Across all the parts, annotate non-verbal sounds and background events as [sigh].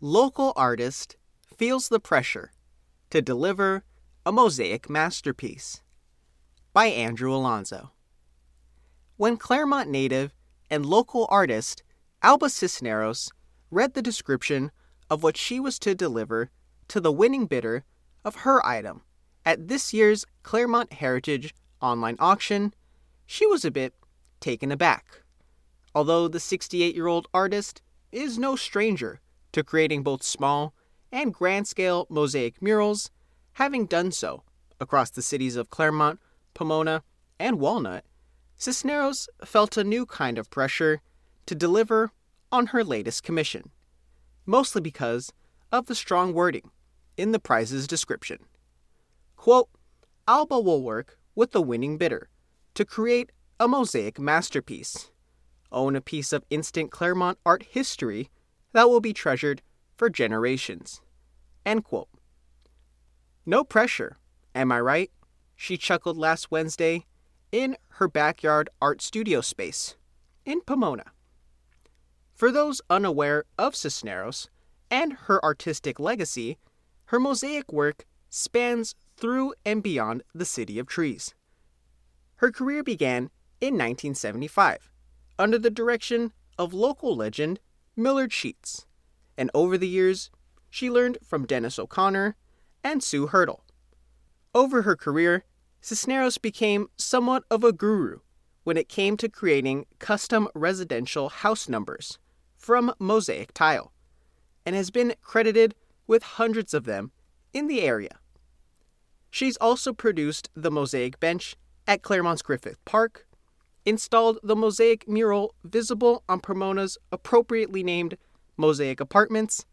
local artist feels the pressure to deliver a mosaic masterpiece by Andrew Alonzo. When Claremont native and local artist Alba Cisneros read the description of what she was to deliver to the winning bidder of her item at this year's Claremont Heritage online auction, she was a bit taken aback. Although the 68 year old artist is no stranger to creating both small and grand scale mosaic murals, having done so across the cities of Claremont, Pomona, and Walnut, Cisneros felt a new kind of pressure to deliver on her latest commission, mostly because of the strong wording in the prize's description. Quote, Alba will work with the winning bidder to create a mosaic masterpiece, own a piece of instant Claremont art history that will be treasured for generations. End quote. No pressure, am I right? She chuckled last Wednesday in her backyard art studio space in Pomona. For those unaware of Cisneros and her artistic legacy, her mosaic work spans through and beyond the City of Trees. Her career began in 1975 under the direction of local legend Millard Sheets, and over the years, she learned from Dennis O'Connor and Sue Hertel. Over her career, Cisneros became somewhat of a guru when it came to creating custom residential house numbers from mosaic tile, and has been credited with hundreds of them in the area. She's also produced the mosaic bench at Claremont's Griffith Park, installed the mosaic mural visible on Pomona's appropriately named Mosaic Apartments,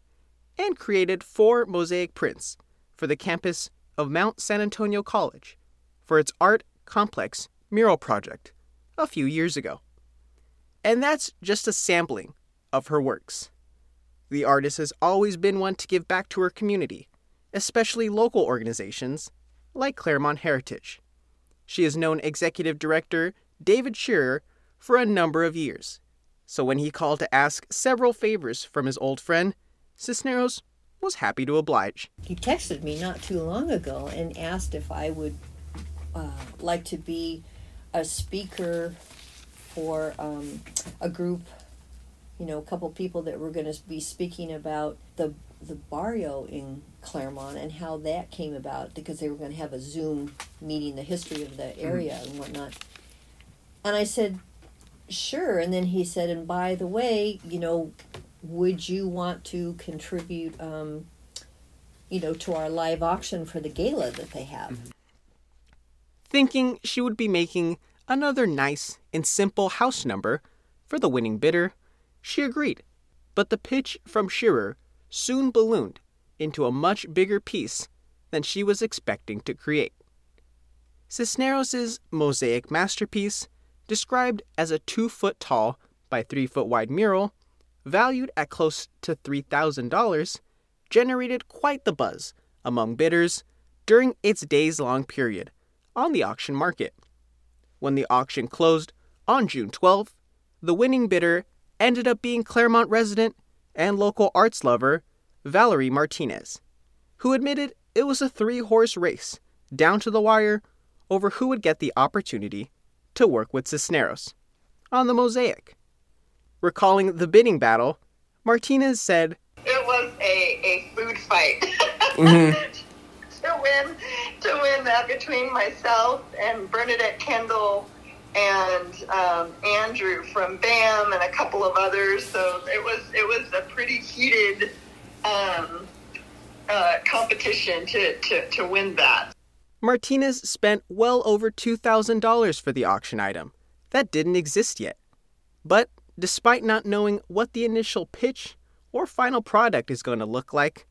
and created four mosaic prints for the campus of Mount San Antonio College for its Art Complex mural project a few years ago. And that's just a sampling of her works. The artist has always been one to give back to her community, especially local organizations like Claremont Heritage. She is known executive director David Shearer for a number of years, so when he called to ask several favors from his old friend, Cisneros was happy to oblige. He texted me not too long ago and asked if I would uh, like to be a speaker for um, a group you know, a couple people that were going to be speaking about the the barrio in Claremont and how that came about because they were going to have a Zoom meeting, the history of the mm-hmm. area and whatnot. And I said, sure. And then he said, and by the way, you know, would you want to contribute, um, you know, to our live auction for the gala that they have? Mm-hmm. Thinking she would be making another nice and simple house number for the winning bidder she agreed, but the pitch from Shearer soon ballooned into a much bigger piece than she was expecting to create. Cisneros' mosaic masterpiece, described as a two foot tall by three foot wide mural, valued at close to $3,000, generated quite the buzz among bidders during its days long period on the auction market. When the auction closed on June 12th, the winning bidder ended up being Claremont resident and local arts lover Valerie Martinez, who admitted it was a three horse race down to the wire over who would get the opportunity to work with Cisneros on the mosaic. Recalling the bidding battle, Martinez said, It was a, a food fight. [laughs] mm-hmm. [laughs] to win to win that between myself and Bernadette Kendall and um, Andrew from BAM and a couple of others. So it was it was a pretty heated um, uh, competition to, to, to win that. Martinez spent well over $2,000 for the auction item. That didn't exist yet. But despite not knowing what the initial pitch or final product is going to look like,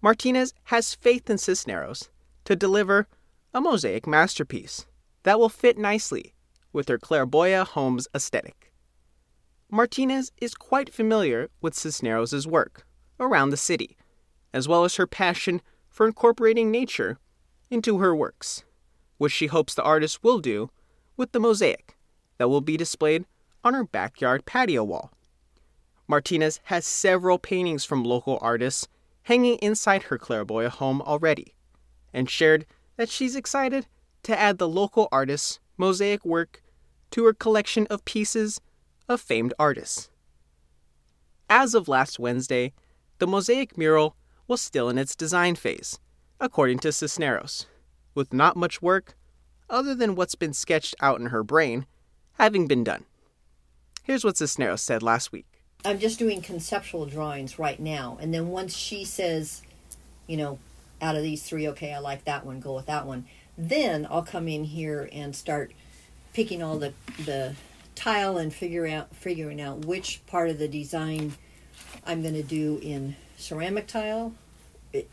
Martinez has faith in Cisneros to deliver a mosaic masterpiece that will fit nicely with her Claraboya Homes aesthetic. Martinez is quite familiar with Cisneros' work around the city, as well as her passion for incorporating nature into her works, which she hopes the artist will do with the mosaic that will be displayed on her backyard patio wall. Martinez has several paintings from local artists hanging inside her Claraboya home already, and shared that she's excited to add the local artist's mosaic work to her collection of pieces of famed artists. As of last Wednesday, the mosaic mural was still in its design phase, according to Cisneros, with not much work, other than what's been sketched out in her brain, having been done. Here's what Cisneros said last week. I'm just doing conceptual drawings right now, and then once she says, you know, out of these three, okay, I like that one, go with that one. Then I'll come in here and start picking all the the tile and figure out figuring out which part of the design I'm going to do in ceramic tile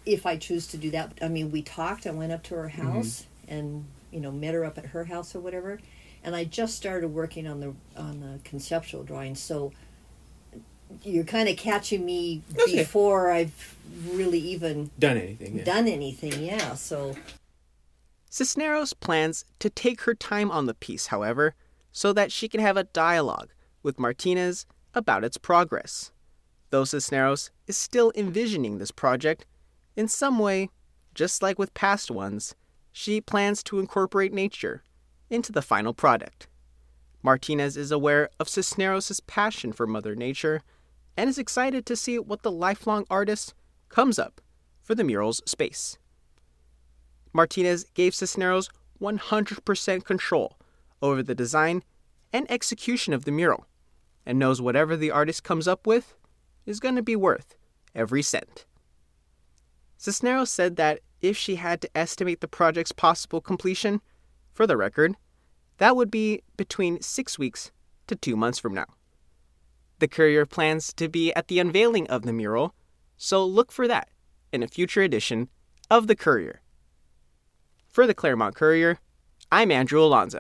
if I choose to do that. I mean, we talked. I went up to her house mm-hmm. and you know met her up at her house or whatever, and I just started working on the on the conceptual drawing. So you're kind of catching me okay. before I've really even done anything. Yeah. Done anything, yeah. So Cisneros plans to take her time on the piece, however, so that she can have a dialogue with Martinez about its progress. Though Cisneros is still envisioning this project, in some way, just like with past ones, she plans to incorporate nature into the final product. Martinez is aware of Cisneros' passion for Mother Nature and is excited to see what the lifelong artist comes up for the mural's space. Martinez gave Cisneros 100% control over the design and execution of the mural and knows whatever the artist comes up with is going to be worth every cent. Cisneros said that if she had to estimate the project's possible completion, for the record, that would be between six weeks to two months from now. The Courier plans to be at the unveiling of the mural, so look for that in a future edition of The Courier. For the Claremont Courier, I'm Andrew Alonzo.